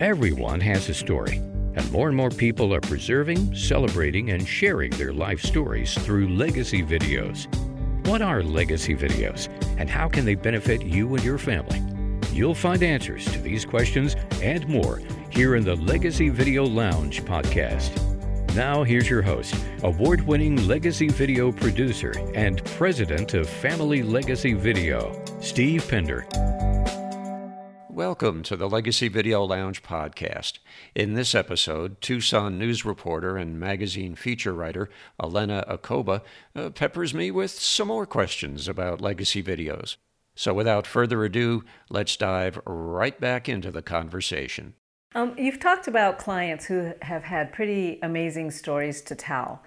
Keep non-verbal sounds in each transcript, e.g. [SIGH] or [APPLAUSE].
Everyone has a story, and more and more people are preserving, celebrating, and sharing their life stories through legacy videos. What are legacy videos, and how can they benefit you and your family? You'll find answers to these questions and more here in the Legacy Video Lounge podcast. Now, here's your host, award winning legacy video producer and president of Family Legacy Video, Steve Pender. Welcome to the Legacy Video Lounge podcast. In this episode, Tucson news reporter and magazine feature writer Elena Acoba uh, peppers me with some more questions about legacy videos. So without further ado, let's dive right back into the conversation. Um, you've talked about clients who have had pretty amazing stories to tell.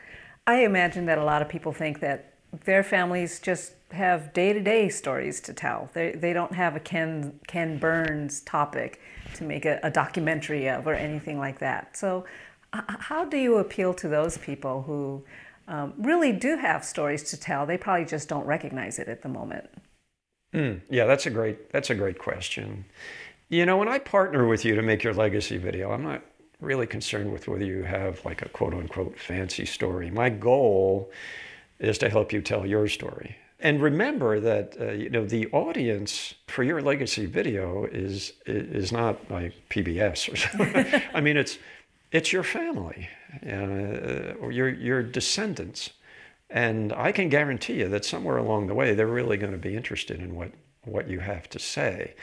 I imagine that a lot of people think that their families just have day-to-day stories to tell. They, they don't have a Ken, Ken Burns topic to make a, a documentary of or anything like that. So how do you appeal to those people who um, really do have stories to tell? They probably just don't recognize it at the moment. Mm, yeah, that's a great that's a great question. You know, when I partner with you to make your legacy video, I'm not really concerned with whether you have like a quote unquote fancy story. My goal is to help you tell your story. And remember that uh, you know the audience for your legacy video is is not like PBS or something. [LAUGHS] I mean, it's it's your family uh, or your your descendants, and I can guarantee you that somewhere along the way they're really going to be interested in what what you have to say.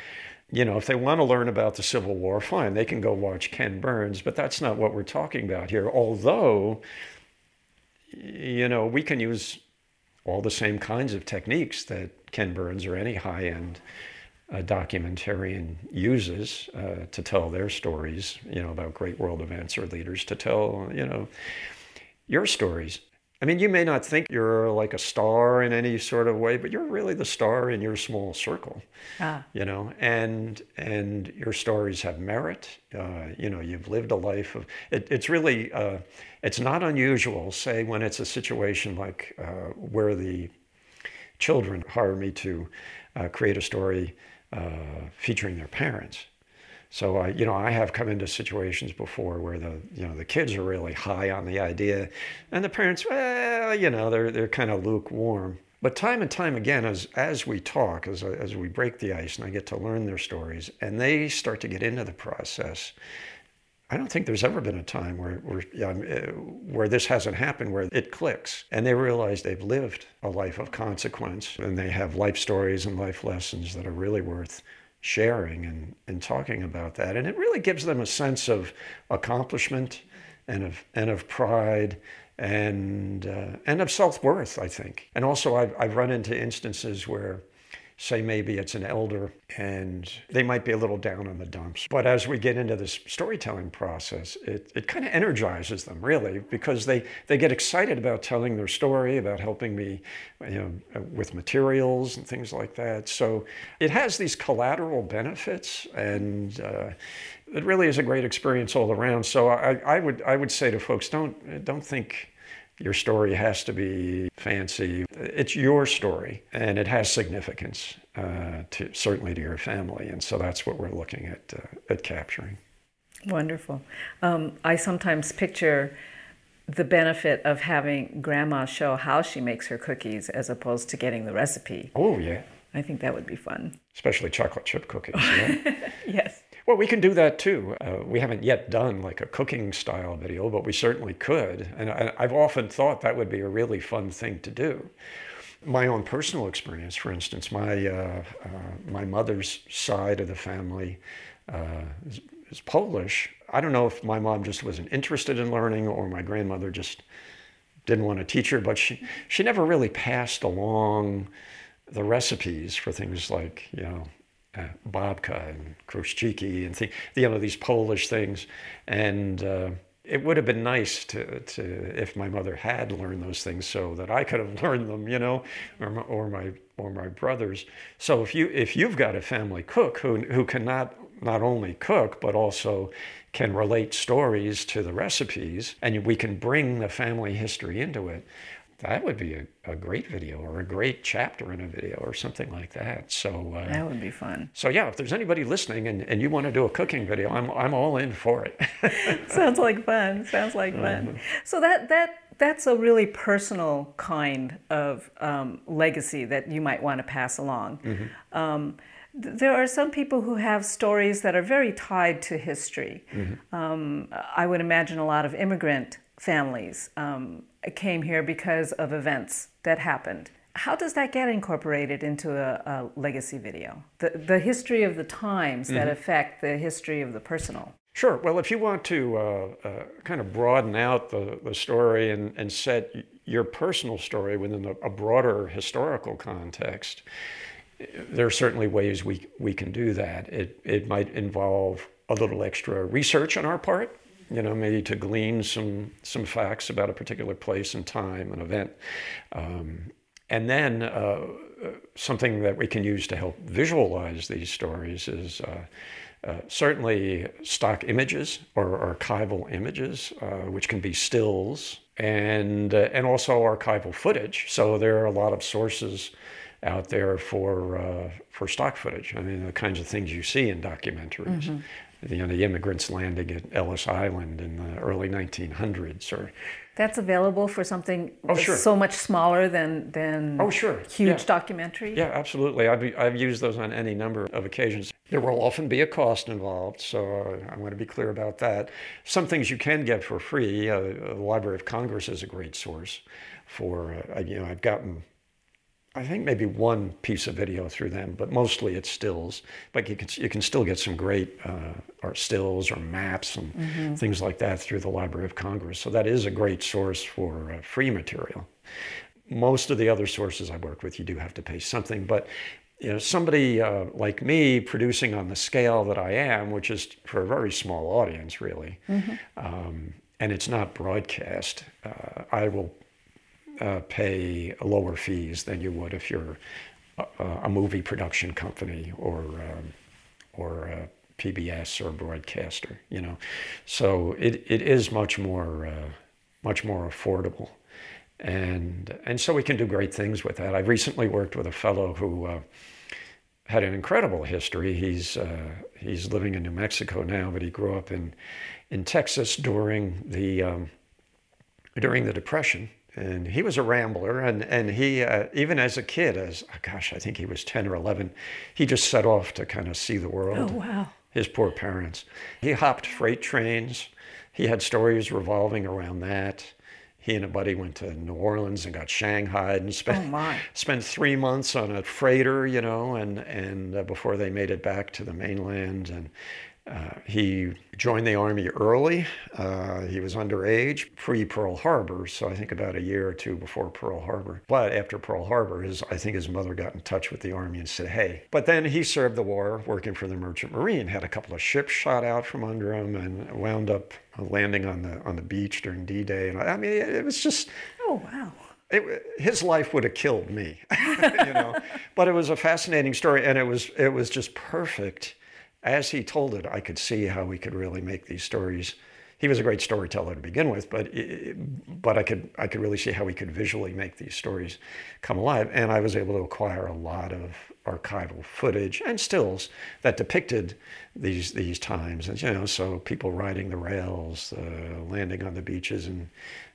You know, if they want to learn about the Civil War, fine, they can go watch Ken Burns, but that's not what we're talking about here. Although, you know, we can use all the same kinds of techniques that Ken Burns or any high end uh, documentarian uses uh, to tell their stories, you know, about great world events or leaders, to tell, you know, your stories. I mean, you may not think you're like a star in any sort of way, but you're really the star in your small circle. Ah. You know, and and your stories have merit. Uh, you know, you've lived a life of. It, it's really, uh, it's not unusual. Say when it's a situation like uh, where the children hire me to uh, create a story uh, featuring their parents so I, you know, I have come into situations before where the, you know, the kids are really high on the idea, and the parents, well, you know, they're they're kind of lukewarm. But time and time again, as as we talk, as as we break the ice, and I get to learn their stories, and they start to get into the process. I don't think there's ever been a time where where, um, where this hasn't happened, where it clicks, and they realize they've lived a life of consequence, and they have life stories and life lessons that are really worth sharing and, and talking about that. And it really gives them a sense of accomplishment and of, and of pride and, uh, and of self worth, I think. And also, I've, I've run into instances where say maybe it's an elder and they might be a little down on the dumps. But as we get into this storytelling process, it, it kind of energizes them really because they, they get excited about telling their story, about helping me you know, with materials and things like that. So it has these collateral benefits and uh, it really is a great experience all around. So I, I, would, I would say to folks, don't, don't think your story has to be fancy. It's your story, and it has significance, uh, to, certainly to your family. And so that's what we're looking at, uh, at capturing. Wonderful. Um, I sometimes picture the benefit of having grandma show how she makes her cookies as opposed to getting the recipe. Oh, yeah. I think that would be fun. Especially chocolate chip cookies. Yeah? [LAUGHS] yes. Well, we can do that too. Uh, we haven't yet done like a cooking style video, but we certainly could. And I, I've often thought that would be a really fun thing to do. My own personal experience, for instance, my uh, uh, my mother's side of the family uh, is, is Polish. I don't know if my mom just wasn't interested in learning or my grandmother just didn't want to teach her, but she, she never really passed along the recipes for things like, you know, uh, babka and chrusciki and th- you know these Polish things, and uh, it would have been nice to, to if my mother had learned those things so that I could have [LAUGHS] learned them, you know, or my, or my or my brothers. So if you if you've got a family cook who who cannot not only cook but also can relate stories to the recipes and we can bring the family history into it that would be a, a great video or a great chapter in a video or something like that. So uh, that would be fun. So yeah, if there's anybody listening and, and you want to do a cooking video, I'm I'm all in for it. [LAUGHS] Sounds like fun. Sounds like fun. Mm-hmm. So that that that's a really personal kind of um, legacy that you might want to pass along. Mm-hmm. Um, there are some people who have stories that are very tied to history. Mm-hmm. Um, I would imagine a lot of immigrant families um, came here because of events that happened. How does that get incorporated into a, a legacy video? The, the history of the times mm-hmm. that affect the history of the personal. Sure. Well, if you want to uh, uh, kind of broaden out the, the story and, and set your personal story within a, a broader historical context, there are certainly ways we, we can do that. It, it might involve a little extra research on our part, you know, maybe to glean some, some facts about a particular place and time and event. Um, and then uh, something that we can use to help visualize these stories is uh, uh, certainly stock images or archival images, uh, which can be stills, and, uh, and also archival footage. So there are a lot of sources out there for uh, for stock footage. I mean, the kinds of things you see in documentaries. Mm-hmm. You know, the immigrants landing at Ellis Island in the early 1900s, or that's available for something oh, sure. so much smaller than than oh sure huge yeah. documentary. Yeah, absolutely. I've I've used those on any number of occasions. There will often be a cost involved, so uh, I want to be clear about that. Some things you can get for free. Uh, the Library of Congress is a great source for. Uh, you know, I've gotten I think maybe one piece of video through them, but mostly it's stills. But you can you can still get some great uh, or stills or maps and mm-hmm. things like that through the Library of Congress. So that is a great source for uh, free material. Most of the other sources I work with, you do have to pay something, but you know somebody uh, like me producing on the scale that I am, which is for a very small audience, really. Mm-hmm. Um, and it's not broadcast. Uh, I will uh, pay lower fees than you would if you're a, a movie production company or um, or PBS or broadcaster. You know, so it, it is much more uh, much more affordable, and and so we can do great things with that. I recently worked with a fellow who. Uh, had an incredible history. He's uh, he's living in New Mexico now, but he grew up in in Texas during the um, during the Depression, and he was a rambler and, and he uh, even as a kid as oh gosh i think he was 10 or 11 he just set off to kind of see the world. Oh wow. His poor parents. He hopped freight trains. He had stories revolving around that. He and a buddy went to new orleans and got shanghaied and spent, oh spent three months on a freighter you know and, and uh, before they made it back to the mainland. And uh, he joined the Army early. Uh, he was underage, pre Pearl Harbor, so I think about a year or two before Pearl Harbor. But after Pearl Harbor, his, I think his mother got in touch with the Army and said, hey. But then he served the war working for the Merchant Marine, had a couple of ships shot out from under him, and wound up landing on the, on the beach during D Day. And I mean, it was just. Oh, wow. It, his life would have killed me, [LAUGHS] you know. but it was a fascinating story, and it was it was just perfect as he told it, I could see how we could really make these stories. He was a great storyteller to begin with, but but I could I could really see how we could visually make these stories come alive, and I was able to acquire a lot of archival footage and stills that depicted these these times, and you know, so people riding the rails, uh, landing on the beaches, and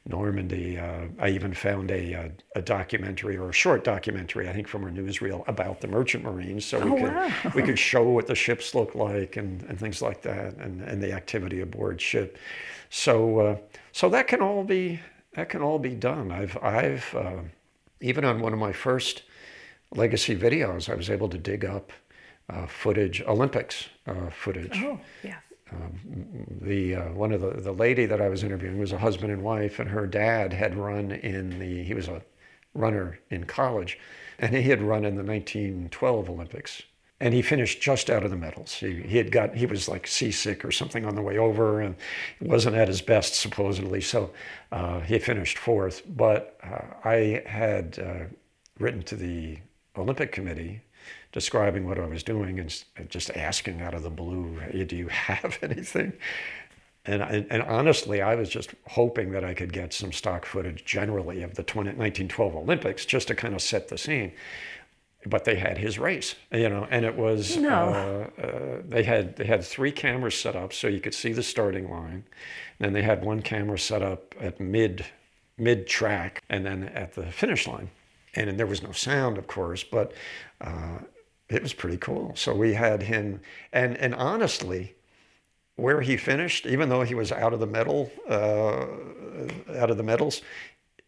Normandy. Uh, I even found a, a, a, documentary or a short documentary, I think, from our newsreel about the merchant marines, so we oh, could wow. we could [LAUGHS] show what the ships look like and, and things like that, and, and the activity aboard ship. So uh, so that can all be that can all be done. I've I've uh, even on one of my first legacy videos, I was able to dig up uh, footage, Olympics uh, footage. Oh, yeah. Um, the uh, one of the the lady that I was interviewing was a husband and wife, and her dad had run in the he was a runner in college, and he had run in the 1912 Olympics, and he finished just out of the medals. He he had got he was like seasick or something on the way over, and wasn't at his best supposedly. So uh, he finished fourth, but uh, I had uh, written to the Olympic Committee describing what I was doing and just asking out of the blue, do you [LAUGHS] have anything? And, and, and, honestly, I was just hoping that I could get some stock footage generally of the 20, 1912 Olympics just to kind of set the scene. But they had his race, you know, and it was no. uh, uh, they had they had three cameras set up so you could see the starting line. Then they had one camera set up at mid mid track, and then at the finish line. And, and there was no sound, of course, but uh, it was pretty cool. So we had him, and and honestly, where he finished, even though he was out of the medal, uh, out of the medals,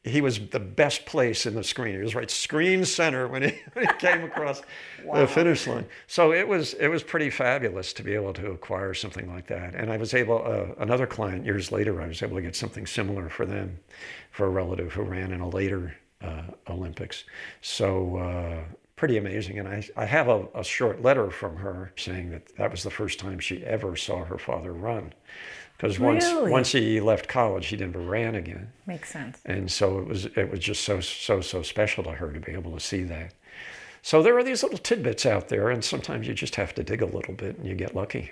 he was the best place in the screen. He was right screen center when he, [LAUGHS] when he came across [LAUGHS] wow. the finish line. So it was it was pretty fabulous to be able to acquire something like that. And I was able uh, another client years later. I was able to get something similar for them, for a relative who ran in a later uh, Olympics. So uh, pretty amazing. And I, I have a, a, short letter from her saying that that was the first time she ever saw her father run. Because once really? once he left college, he never ran again. Makes sense. And so it was it was just so so so special to her to be able to see that. So there are these little tidbits out there, and sometimes you just have to dig a little bit, and you get lucky.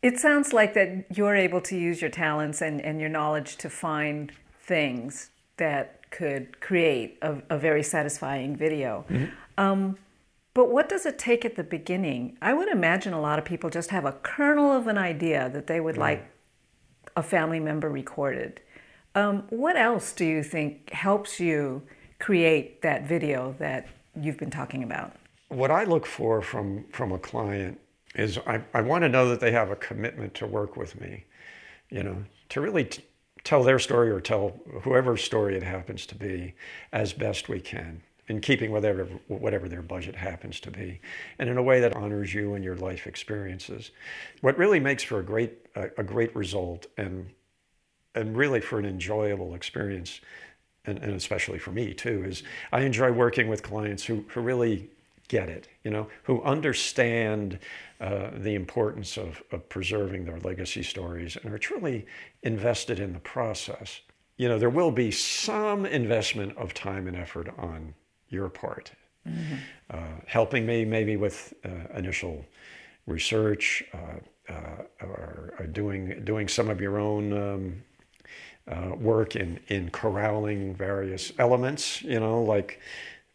It sounds like that you're able to use your talents and, and your knowledge to find things that could create a, a very satisfying video. Mm-hmm. Um, but what does it take at the beginning? I would imagine a lot of people just have a kernel of an idea that they would like a family member recorded. Um, what else do you think helps you create that video that you've been talking about? What I look for from, from a client is I, I want to know that they have a commitment to work with me, you know, to really t- tell their story or tell whoever's story it happens to be as best we can in keeping whatever whatever their budget happens to be, and in a way that honors you and your life experiences. What really makes for a great a, a great result and and really for an enjoyable experience, and, and especially for me too, is I enjoy working with clients who, who really get it, you know, who understand uh, the importance of, of preserving their legacy stories and are truly invested in the process. You know, there will be some investment of time and effort on your part, mm-hmm. uh, helping me maybe with uh, initial research uh, uh, or, or, doing doing some of your own. Um, uh, work in, in corralling various elements, you know, like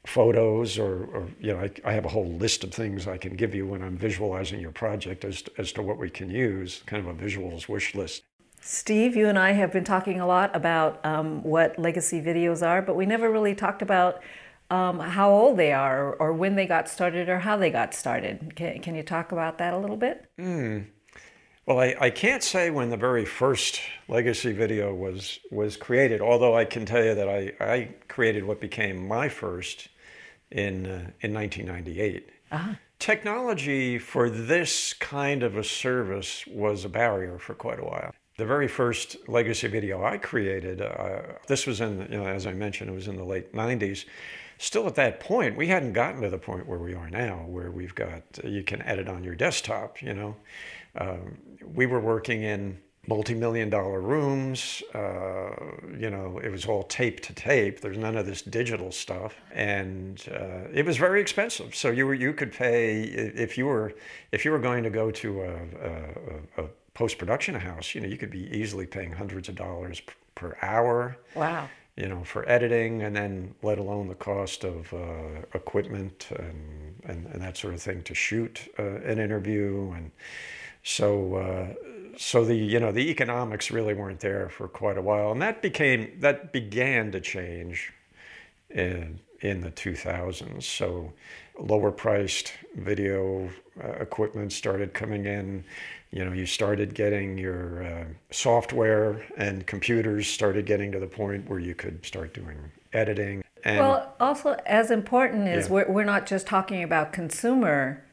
photos or, or you know, I, I, have a whole list of things I can give you when I'm visualizing your project as to, as to what we can use, kind of a visuals wish list. Steve, you and I have been talking a lot about um, what legacy videos are, but we never really talked about um, how old they are, or, when they got started, or how they got started. Can, can you talk about that a little bit? Mm. Well, I, I can't say when the very first legacy video was was created, although I can tell you that I, I created what became my first in uh, in 1998. Uh-huh. Technology for this kind of a service was a barrier for quite a while. The very first legacy video I created, uh, this was in, you know, as I mentioned, it was in the late 90s still at that point, we hadn't gotten to the point where we are now, where we've got, you can edit on your desktop, you know. Um, we were working in multi-million dollar rooms uh, you know it was all tape to tape. There's none of this digital stuff. And uh, it was very expensive. So you were you could pay if you were if you were going to go to a, a, a post-production house you know you could be easily paying hundreds of dollars per hour. Wow you know, for editing, and then let alone the cost of uh, equipment and, and, and that sort of thing to shoot uh, an interview, and so uh, so the you know the economics really weren't there for quite a while, and that became that began to change in in the 2000s. So lower priced video uh, equipment started coming in you know, you started getting your uh, software and computers started getting to the point where you could start doing editing. And, well, also as important is yeah. we're, we're not just talking about consumer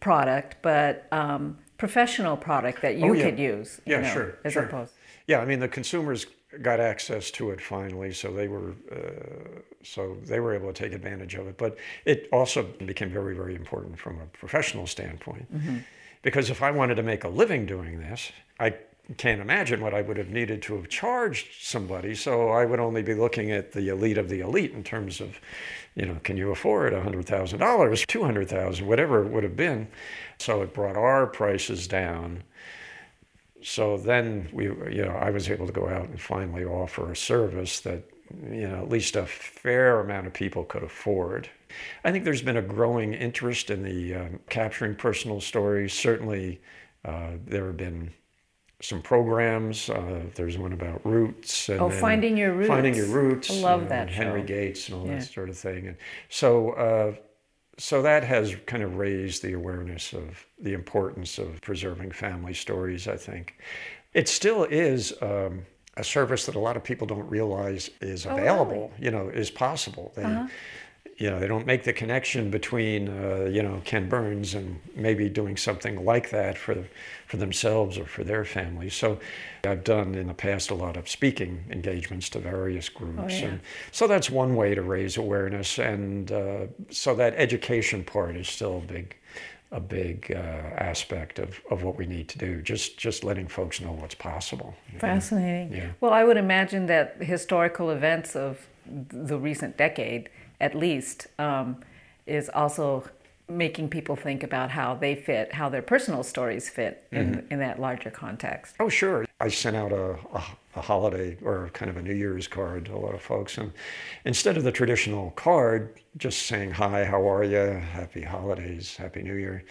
product, but um, professional product that you oh, yeah. could use. yeah, know, sure. As sure. opposed. Yeah, I mean the consumers got access to it finally, so they were uh, so they were able to take advantage of it. But it also became very, very important from a professional standpoint. Mm-hmm because if I wanted to make a living doing this, I can't imagine what I would have needed to have charged somebody. So I would only be looking at the elite of the elite in terms of, you know, can you afford $100,000, 200,000, whatever it would have been. So it brought our prices down so then we, you know, I was able to go out and finally offer a service that, you know, at least a fair amount of people could afford. I think there's been a growing interest in the um, capturing personal stories. Certainly, uh, there have been some programs. Uh, there's one about roots. And oh, finding your roots. Finding your roots. I love that. Henry Gates and all yeah. that sort of thing. And so, uh, so that has kind of raised the awareness of the importance of preserving family stories. I think it still is. Um, a service that a lot of people don't realize is available, oh, really? you know, is possible. They, uh-huh you know, they don't make the connection between, uh, you know, Ken Burns and maybe doing something like that for, for themselves or for their families. So I've done in the past a lot of speaking engagements to various groups. Oh, yeah. And so that's one way to raise awareness. And uh, so that education part is still a big, a big uh, aspect of, of what we need to do. Just just letting folks know what's possible. Fascinating. Yeah. Well, I would imagine that historical events of the recent decade at least, um, is also making people think about how they fit, how their personal stories fit in, mm-hmm. in that larger context. Oh, sure. I sent out a, a, a, holiday or kind of a New Year's card to a lot of folks. And instead of the traditional card, just saying, Hi, how are you? Happy holidays, Happy New Year,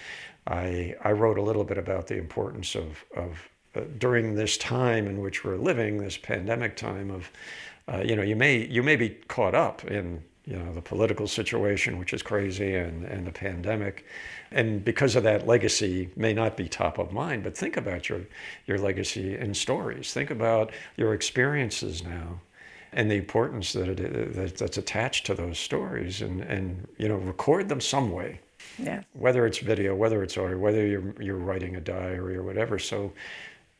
I, I wrote a little bit about the importance of, of uh, during this time in which we're living, this pandemic time of, uh, you know, you may, you may be caught up in you know, the political situation, which is crazy, and, and the pandemic. And because of that, legacy may not be top of mind, but think about your, your legacy in stories. Think about your experiences now and the importance that, it, that that's attached to those stories and, and, you know, record them some way. Yeah. Whether it's video, whether it's audio, whether you're, you're writing a diary or whatever. So,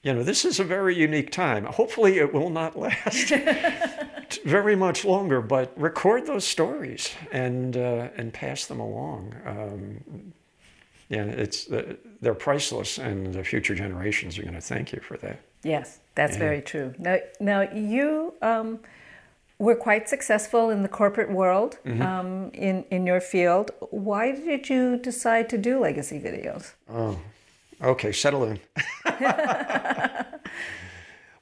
you know, this is a very unique time. Hopefully, it will not last [LAUGHS] very much longer, but record those stories and uh, and pass them along. Um, yeah, it's uh, they're priceless, and the future generations are going to thank you for that. Yes, that's yeah. very true. Now, now you um, were quite successful in the corporate world mm-hmm. um, in in your field. Why did you decide to do legacy videos? Oh, Okay, settle in. [LAUGHS] [LAUGHS]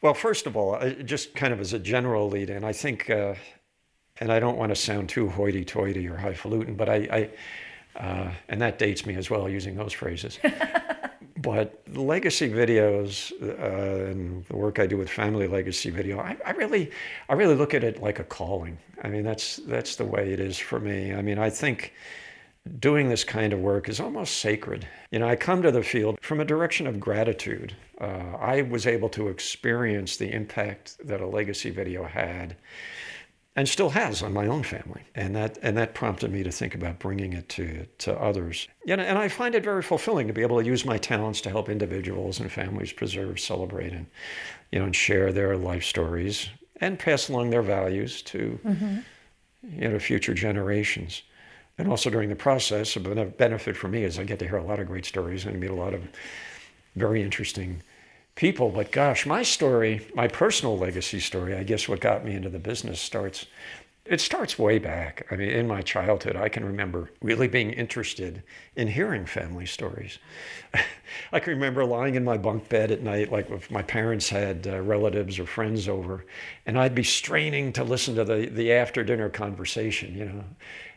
well, first of all, just kind of as a general lead in, I think, uh, and I don't want to sound too hoity toity or highfalutin, but I, I uh, and that dates me as well using those phrases. [LAUGHS] but legacy videos uh, and the work I do with family legacy video, I, I, really, I really look at it like a calling. I mean, that's that's the way it is for me. I mean, I think doing this kind of work is almost sacred. You know, I come to the field from a direction of gratitude. Uh, I was able to experience the impact that a legacy video had and still has on my own family. And that, and that prompted me to think about bringing it to, to others. You know, and I find it very fulfilling to be able to use my talents to help individuals and families preserve, celebrate, and, you know, and share their life stories and pass along their values to, mm-hmm. you know, future generations and also during the process, a benefit for me is I get to hear a lot of great stories and meet a lot of very interesting people. But gosh, my story, my personal legacy story, I guess what got me into the business starts. It starts way back. I mean, in my childhood, I can remember really being interested in hearing family stories. [LAUGHS] I can remember lying in my bunk bed at night, like if my parents had uh, relatives or friends over, and I'd be straining to listen to the, the after dinner conversation, you know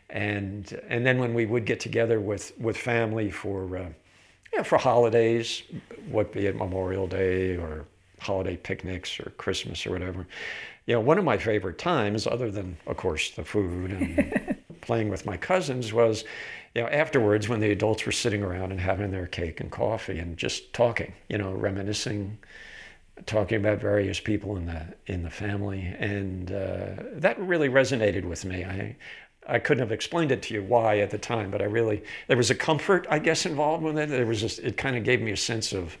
and and then when we would get together with with family for uh, yeah, for holidays, what be it Memorial Day or holiday picnics or Christmas or whatever. You know, one of my favorite times, other than of course the food and [LAUGHS] playing with my cousins, was you know afterwards when the adults were sitting around and having their cake and coffee and just talking, you know, reminiscing talking about various people in the in the family, and uh, that really resonated with me. I I couldn't have explained it to you why at the time, but I really there was a comfort, I guess, involved with it. There was just, it kind of gave me a sense of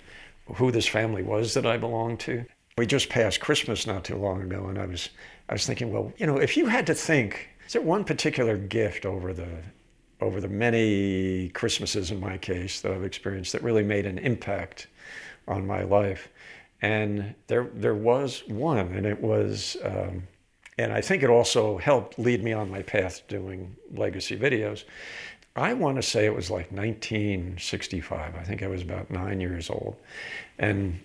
who this family was that I belonged to. We just passed Christmas not too long ago, and I was I was thinking, well, you know, if you had to think, is there one particular gift over the over the many Christmases in my case that I've experienced that really made an impact on my life? And there there was one, and it was. Um, and I think it also helped lead me on my path doing legacy videos. I want to say it was like 1965. I think I was about nine years old. And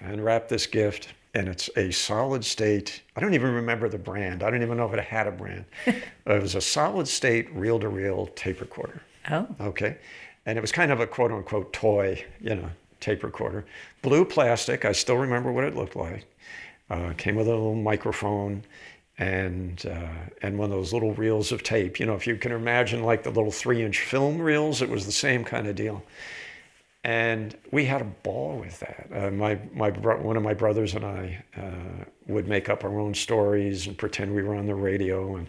I unwrapped this gift, and it's a solid state. I don't even remember the brand. I don't even know if it had a brand. [LAUGHS] it was a solid state reel to reel tape recorder. Oh. Okay. And it was kind of a quote unquote toy, you know, tape recorder. Blue plastic. I still remember what it looked like. Uh, came with a little microphone and uh, and one of those little reels of tape. You know, if you can imagine like the little three inch film reels, it was the same kind of deal. And we had a ball with that. Uh, my my one of my brothers and I uh, would make up our own stories and pretend we were on the radio and.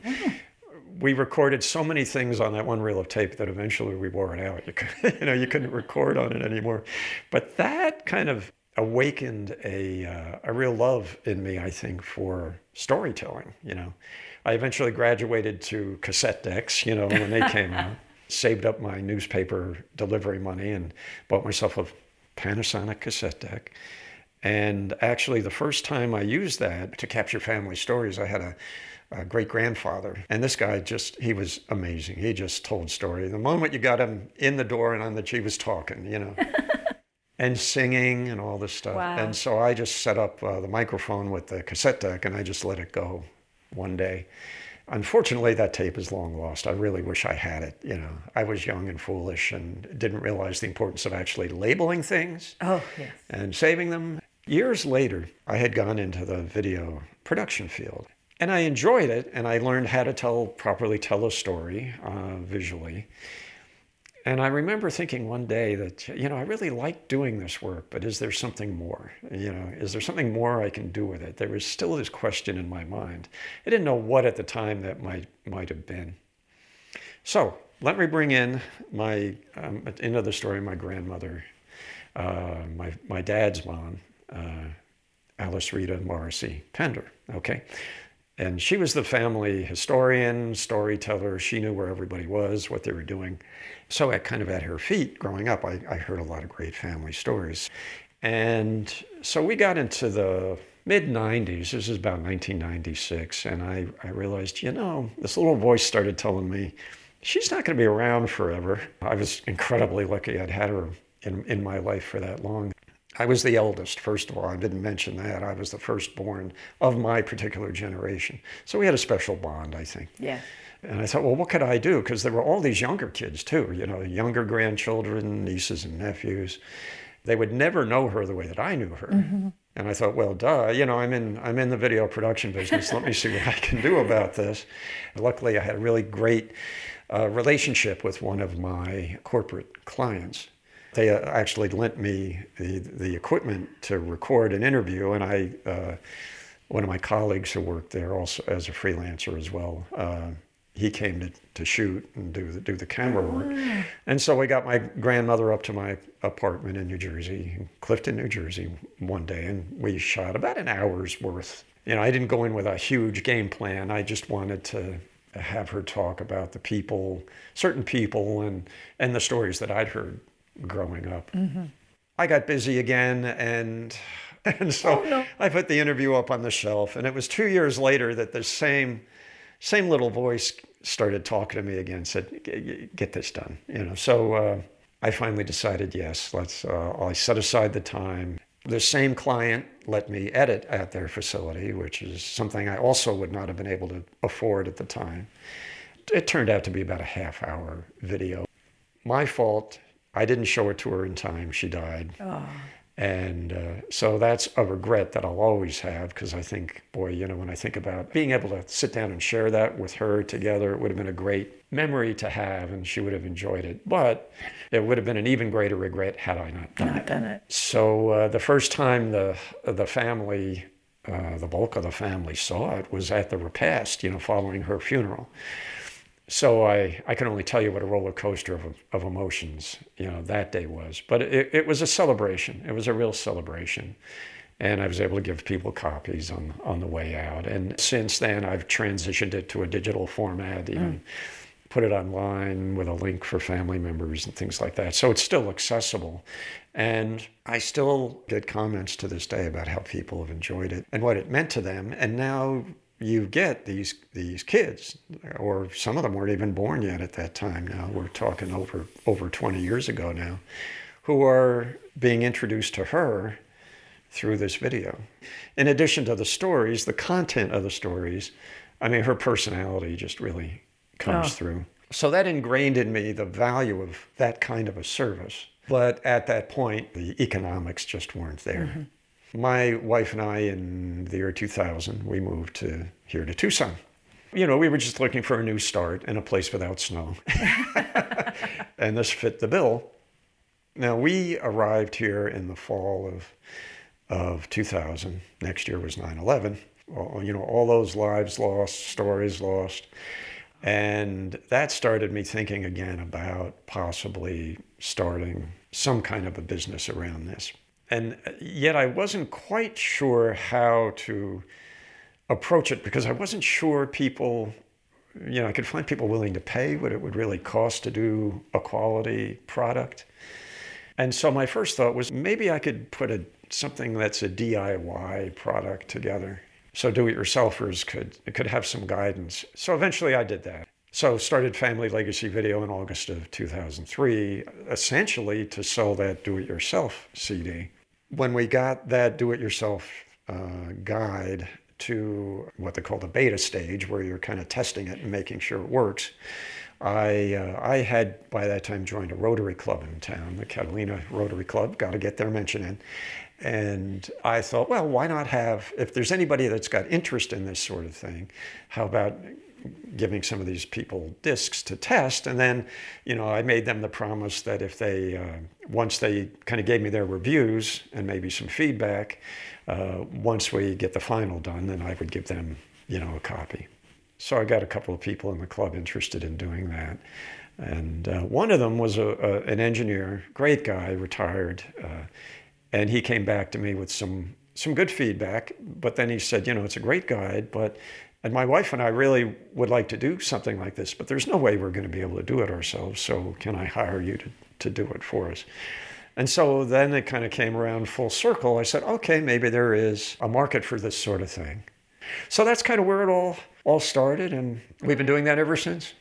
We recorded so many things on that one reel of tape that eventually we wore it out. You, could, [LAUGHS] you know, you couldn't record on it anymore. But that kind of awakened a, uh, a real love in me, I think, for storytelling. You know, I eventually graduated to cassette decks, you know, when they came out, [LAUGHS] saved up my newspaper delivery money and bought myself a Panasonic cassette deck. And actually, the first time I used that to capture family stories, I had a, a great grandfather. And this guy just, he was amazing. He just told story. The moment you got him in the door and on the, he was talking, you know. [LAUGHS] and singing and all this stuff. Wow. And so I just set up uh, the microphone with the cassette deck and I just let it go one day. Unfortunately, that tape is long lost. I really wish I had it. You know, I was young and foolish and didn't realize the importance of actually labeling things oh, yes. and saving them. Years later, I had gone into the video production field and I enjoyed it and I learned how to tell properly tell a story uh, visually. And I remember thinking one day that, you know, I really like doing this work, but is there something more? You know, is there something more I can do with it? There was still this question in my mind. I didn't know what at the time that might might have been. So let me bring in my um, into the story my grandmother, uh, my my dad's mom, uh, Alice Rita Morrissey Pender. Okay, and she was the family historian, storyteller. She knew where everybody was, what they were doing. So, at kind of at her feet growing up, I, I heard a lot of great family stories. And so we got into the mid 90s. This is about 1996. And I, I realized, you know, this little voice started telling me, she's not going to be around forever. I was incredibly lucky I'd had her in, in my life for that long. I was the eldest, first of all. I didn't mention that. I was the firstborn of my particular generation. So we had a special bond, I think. Yeah. And I thought, well, what could I do? Because there were all these younger kids too, you know, younger grandchildren, nieces and nephews. They would never know her the way that I knew her. Mm-hmm. And I thought, well, duh, you know, I'm in I'm in the video production business. Let me see what I can do about this. Luckily, I had a really great uh, relationship with one of my corporate clients. They uh, actually lent me the, the equipment to record an interview, and I, uh, one of my colleagues who worked there also as a freelancer as well, uh, he came to, to shoot and do the, do the camera work. Ah. And so we got my grandmother up to my apartment in New Jersey, Clifton, New Jersey, one day, and we shot about an hour's worth. You know, I didn't go in with a huge game plan. I just wanted to have her talk about the people, certain people, and, and the stories that I'd heard growing up. Mm-hmm. I got busy again, and [LAUGHS] and so oh, no. I put the interview up on the shelf. And it was two years later that the same same little voice started talking to me again. Said, "Get this done," you know. So uh, I finally decided, yes, let's. Uh, I set aside the time. The same client let me edit at their facility, which is something I also would not have been able to afford at the time. It turned out to be about a half hour video. My fault I didn't show it to her in time. She died. Oh. And uh, so that's a regret that I'll always have because I think, boy, you know, when I think about being able to sit down and share that with her together, it would have been a great memory to have and she would have enjoyed it. But it would have been an even greater regret had I not done not it. Done it. So uh, the first time the, the family, uh, the bulk of the family saw it was at the repast, you know, following her funeral so I, I can only tell you what a roller coaster of, of emotions you know that day was. But it, it was a celebration. It was a real celebration. And I was able to give people copies on on the way out. And since then I've transitioned it to a digital format even mm. put it online with a link for family members and things like that. So it's still accessible. And I still get comments to this day about how people have enjoyed it and what it meant to them. And now you get these these kids, or some of them weren't even born yet at that time. Now we're talking over over 20 years ago now, who are being introduced to her through this video. In addition to the stories, the content of the stories, I mean, her personality just really comes oh. through. So that ingrained in me the value of that kind of a service. But at that point, the economics just weren't there. Mm-hmm. My wife and I, in the year 2000, we moved to here to Tucson. You know, we were just looking for a new start in a place without snow. [LAUGHS] and this fit the bill. Now, we arrived here in the fall of, of 2000. Next year was 9 11. You know, all those lives lost, stories lost. And that started me thinking again about possibly starting some kind of a business around this. And uh, yet I wasn't quite sure how to approach it because I wasn't sure people, you know, I could find people willing to pay what it would really cost to do a quality product. And so my first thought was maybe I could put a something that's a DIY product together so do-it-yourselfers could could have some guidance. So eventually I did that. So started Family Legacy Video in August of 2003, essentially to sell that do-it-yourself CD. When we got that do-it-yourself uh, guide to what they call the beta stage, where you're kind of testing it and making sure it works, I, uh, I had by that time joined a Rotary Club in town, the Catalina Rotary Club, got to get their mention in. And I thought, well, why not have, if there's anybody that's got interest in this sort of thing, how about giving some of these people discs to test? And then, you know, I made them the promise that if they, uh, once they kind of gave me their reviews and maybe some feedback, uh, once we get the final done, then I would give them, you know, a copy. So I got a couple of people in the club interested in doing that. And uh, one of them was a, a, an engineer, great guy, retired. Uh, and he came back to me with some some good feedback. But then he said, you know, it's a great guide, but and my wife and I really would like to do something like this, but there's no way we're going to be able to do it ourselves. So can I hire you to, to do it for us? And so then it kind of came around full circle. I said, okay, maybe there is a market for this sort of thing. So that's kind of where it all all started, and we've been doing that ever since.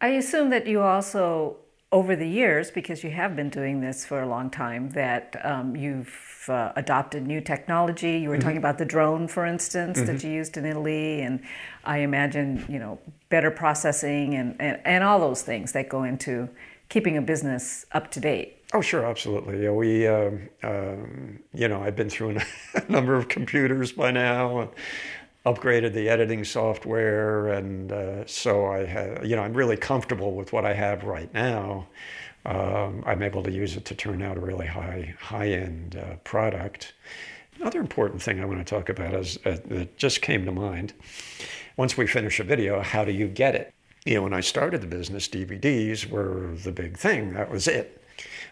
I assume that you also over the years, because you have been doing this for a long time, that um, you've uh, adopted new technology. You were mm-hmm. talking about the drone, for instance, mm-hmm. that you used in Italy, and I imagine you know better processing and, and, and all those things that go into keeping a business up to date. Oh, sure, absolutely. Yeah, we, um, um, you know, I've been through [LAUGHS] a number of computers by now upgraded the editing software, and uh, so I have, you know, I'm really comfortable with what I have right now. Um, I'm able to use it to turn out a really high high end uh, product. Another important thing I want to talk about is uh, that just came to mind. Once we finish a video, how do you get it? You know, when I started the business, DVDs were the big thing. That was it.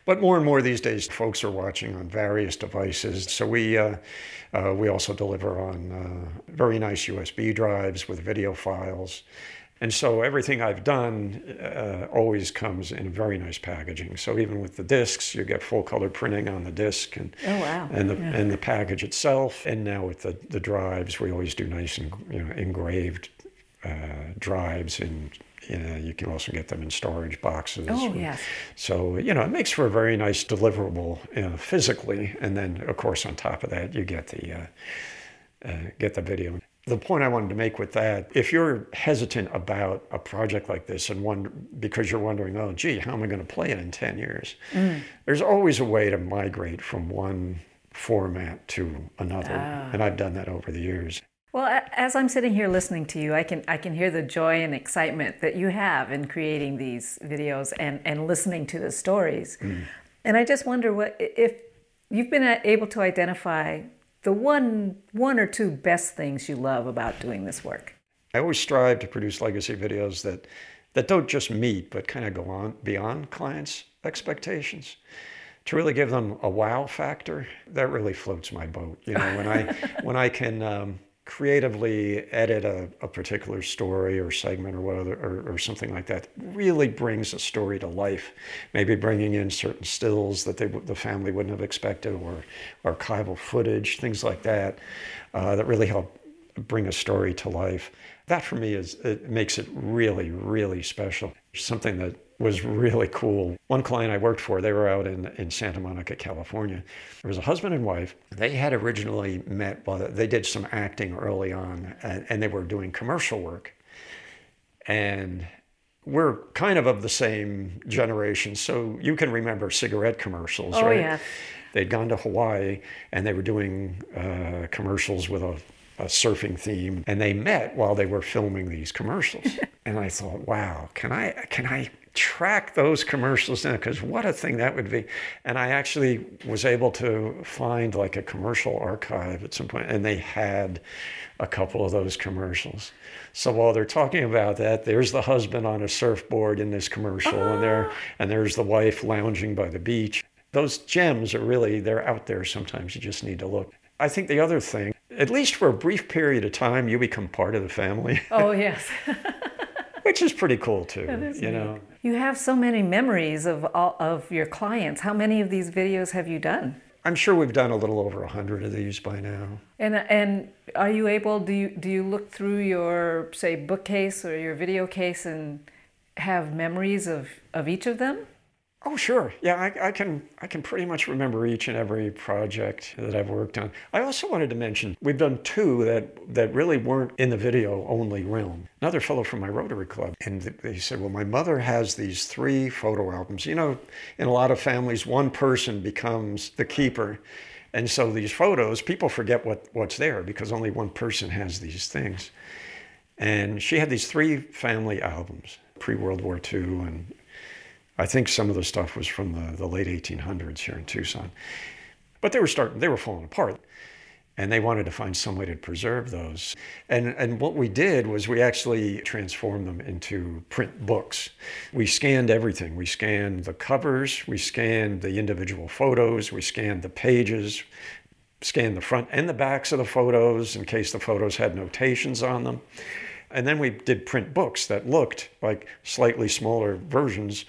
But more and more these days, folks are watching on various devices. So we uh, uh, we also deliver on uh, very nice USB drives with video files. And so everything I've done uh, always comes in very nice packaging. So even with the discs, you get full color printing on the disc and oh, wow. and the yeah. and the package itself. And now with the, the drives, we always do nice and you know engraved uh, drives and you, know, you can also get them in storage boxes. Oh, yes. So, you know, it makes for a very nice deliverable know, physically. And then, of course, on top of that, you get the, uh, uh, get the video. The point I wanted to make with that, if you're hesitant about a project like this and one because you're wondering, oh, gee, how am I going to play it in 10 years? Mm. There's always a way to migrate from one format to another. Ah. And I've done that over the years. Well, as I'm sitting here listening to you, I can I can hear the joy and excitement that you have in creating these videos and and listening to the stories. Mm. And I just wonder what if you've been able to identify the one one or two best things you love about doing this work. I always strive to produce legacy videos that that don't just meet but kind of go on beyond clients' expectations to really give them a wow factor that really floats my boat you know when i [LAUGHS] when i can um, creatively edit a, a, particular story or segment or whatever or, or, something like that really brings a story to life. Maybe bringing in certain stills that they, the family wouldn't have expected or archival footage things like that uh, that really help bring a story to life. That for me is it makes it really really special. Something that was really cool. One client I worked for, they were out in, in Santa Monica, California. There was a husband and wife. They had originally met, well, they did some acting early on, and, and they were doing commercial work. And we're kind of of the same generation, so you can remember cigarette commercials, Oh, right? yeah. They'd gone to Hawaii and they were doing uh, commercials with a, a surfing theme, and they met while they were filming these commercials. [LAUGHS] and I thought, wow, can I can I track those commercials down? Because what a thing that would be! And I actually was able to find like a commercial archive at some point, and they had a couple of those commercials. So while they're talking about that, there's the husband on a surfboard in this commercial, and there and there's the wife lounging by the beach. Those gems are really they're out there. Sometimes you just need to look. I think the other thing, at least for a brief period of time, you become part of the family, Oh, [LAUGHS] yes. [LAUGHS] which is pretty cool too. you know, you have so many memories of all of your clients. How many of these videos have you done? I'm sure we've done a little over a hundred of these by now. And and are you able do you do you look through your say bookcase or your video case and have memories of of each of them? Oh, sure. Yeah, I, I can. I can pretty much remember each and every project that I've worked on. I also wanted to mention we've done two that that really weren't in the video only realm. Another fellow from my Rotary Club, and they said, "Well, my mother has these three photo albums. You know, in a lot of families, one person becomes the keeper." And so these photos, people forget what, what's there because only one person has these things. And she had these three family albums, pre World War II, and I think some of the stuff was from the, the late 1800s here in Tucson. But they were starting, they were falling apart. And they wanted to find some way to preserve those. And, and what we did was we actually transformed them into print books. We scanned everything. We scanned the covers, we scanned the individual photos, we scanned the pages, scanned the front and the backs of the photos in case the photos had notations on them. And then we did print books that looked like slightly smaller versions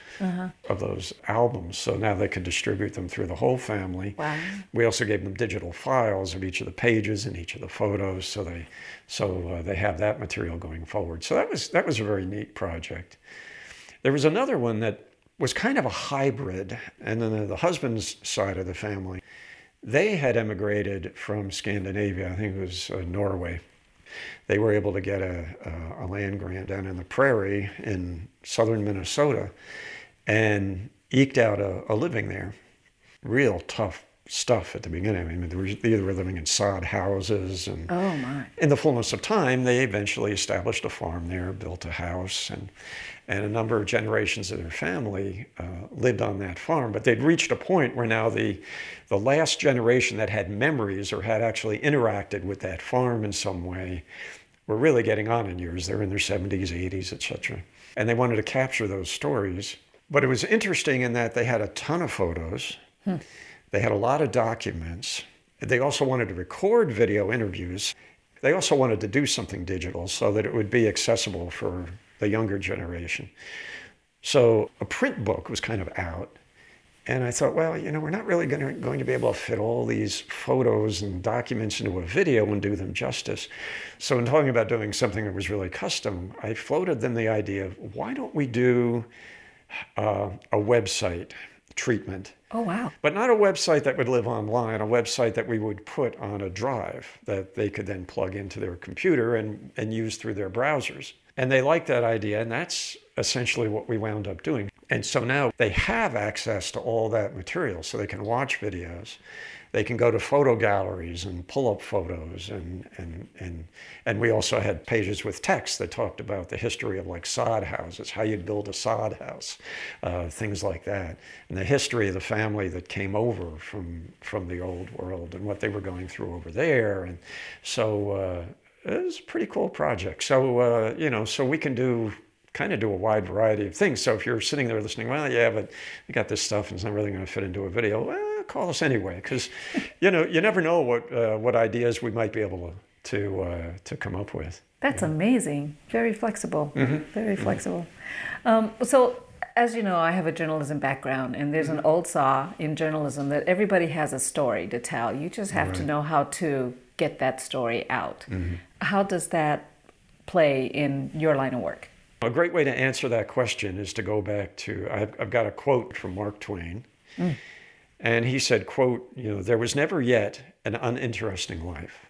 of those albums. So now they could distribute them through the whole family. Wow. We also gave them digital files of each of the pages and each of the photos, so they so uh, they have that material going forward. So that was that was a very neat project. There was another one that was kind of a hybrid, and then the husband's side of the family, they had emigrated from Scandinavia. I think it was uh, Norway. They were able to get a, a, a land grant down in the prairie in southern Minnesota, and eked out a, a living there. Real tough stuff at the beginning. I mean, they were, they were living in sod houses and Oh my. in the fullness of time, they eventually established a farm there, built a house, and, and a number of generations of their family uh, lived on that farm. But they'd reached a point where now the, the last generation that had memories or had actually interacted with that farm in some way were really getting on in years. They're in their 70s, 80s, etc. And they wanted to capture those stories. But it was interesting in that they had a ton of photos. They had a lot of documents. They also wanted to record video interviews. They also wanted to do something digital so that it would be accessible for the younger generation. So a print book was kind of out. And I thought, well, you know, we're not really going to, going to be able to fit all these photos and documents into a video and do them justice. So, in talking about doing something that was really custom, I floated them the idea of why don't we do uh, a website treatment Oh wow. but not a website that would live online, a website that we would put on a drive that they could then plug into their computer and, and use through their browsers. And they liked that idea, and that's essentially what we wound up doing. And so now they have access to all that material, so they can watch videos. They can go to photo galleries and pull up photos, and, and, and, and we also had pages with text that talked about the history of like sod houses, how you'd build a sod house, uh, things like that, and the history of the family that came over from, from the old world and what they were going through over there. And so uh, it was a pretty cool project. So, uh, you know, so we can do kind of do a wide variety of things. So if you're sitting there listening, well, yeah, but we got this stuff and it's not really going to fit into a video. Well, call us anyway, because you know you never know what uh, what ideas we might be able to to uh, to come up with. That's amazing. Very flexible. Mm-hmm. Very flexible. Um, so, as you know, I have a journalism background, and there's Mm-hmm. an old saw in journalism that everybody has a story to tell. You just have to know how to get that story out. Mm-hmm. How does that play in your line of work? A great way to answer that question is to go back to I've, I've got a quote from Mark Twain. Mm. And he said, quote, you know, there was never yet an uninteresting life.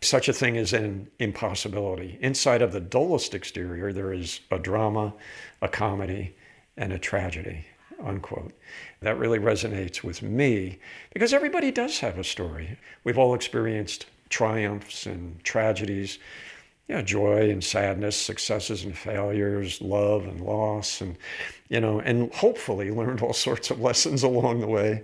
Such a thing is an impossibility. Inside of the dullest exterior, there is a drama, a comedy, and a tragedy, unquote. That really resonates with me because everybody does have a story. We've all experienced triumphs and tragedies, yeah, joy and sadness, successes and failures, love and loss, and you know, and hopefully learned all sorts of [LAUGHS] lessons along the way.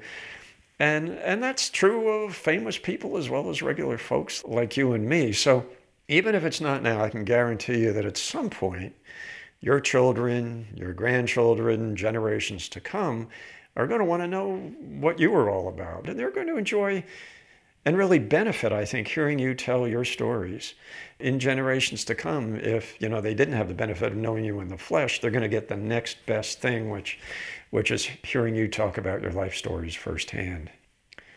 And and that's true of famous people as well as regular folks like you and me. So even if it's not now, I can guarantee you that at some point, your children, your grandchildren, generations to come are going to want to know what you were all about. And they're going to enjoy and really benefit, I think, hearing you tell your stories in generations to come. If you know they didn't have the benefit of knowing you in the flesh, they're going to get the next best thing, which, which is hearing you talk about your life stories firsthand.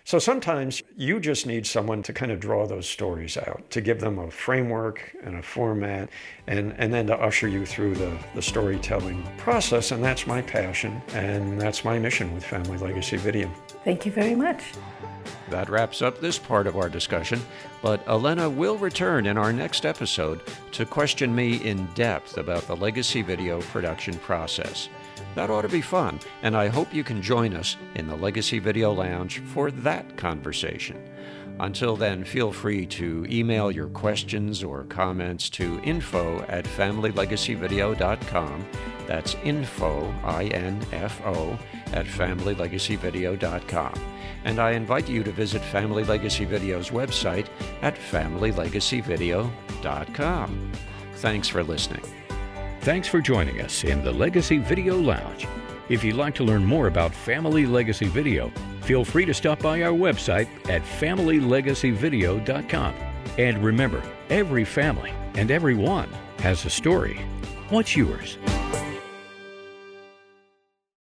So sometimes you just need someone to kind of draw those stories out, to give them a framework and a format, and, and then to usher you through the, the storytelling process. And that's my passion, and that's my mission with Family Legacy Video. Thank you very much. That wraps up this part of our discussion, but Elena will return in our next episode to question me in depth about the legacy video production process. That ought to be fun, and I hope you can join us in the Legacy Video Lounge for that conversation. Until then, feel free to email your questions or comments to info at familylegacyvideo.com. That's info, I N F O, at familylegacyvideo.com. And I invite you to visit Family Legacy Video's website at familylegacyvideo.com. Thanks for listening. Thanks for joining us in the Legacy Video Lounge. If you'd like to learn more about Family Legacy Video, feel free to stop by our website at familylegacyvideo.com. And remember, every family and everyone has a story. What's yours?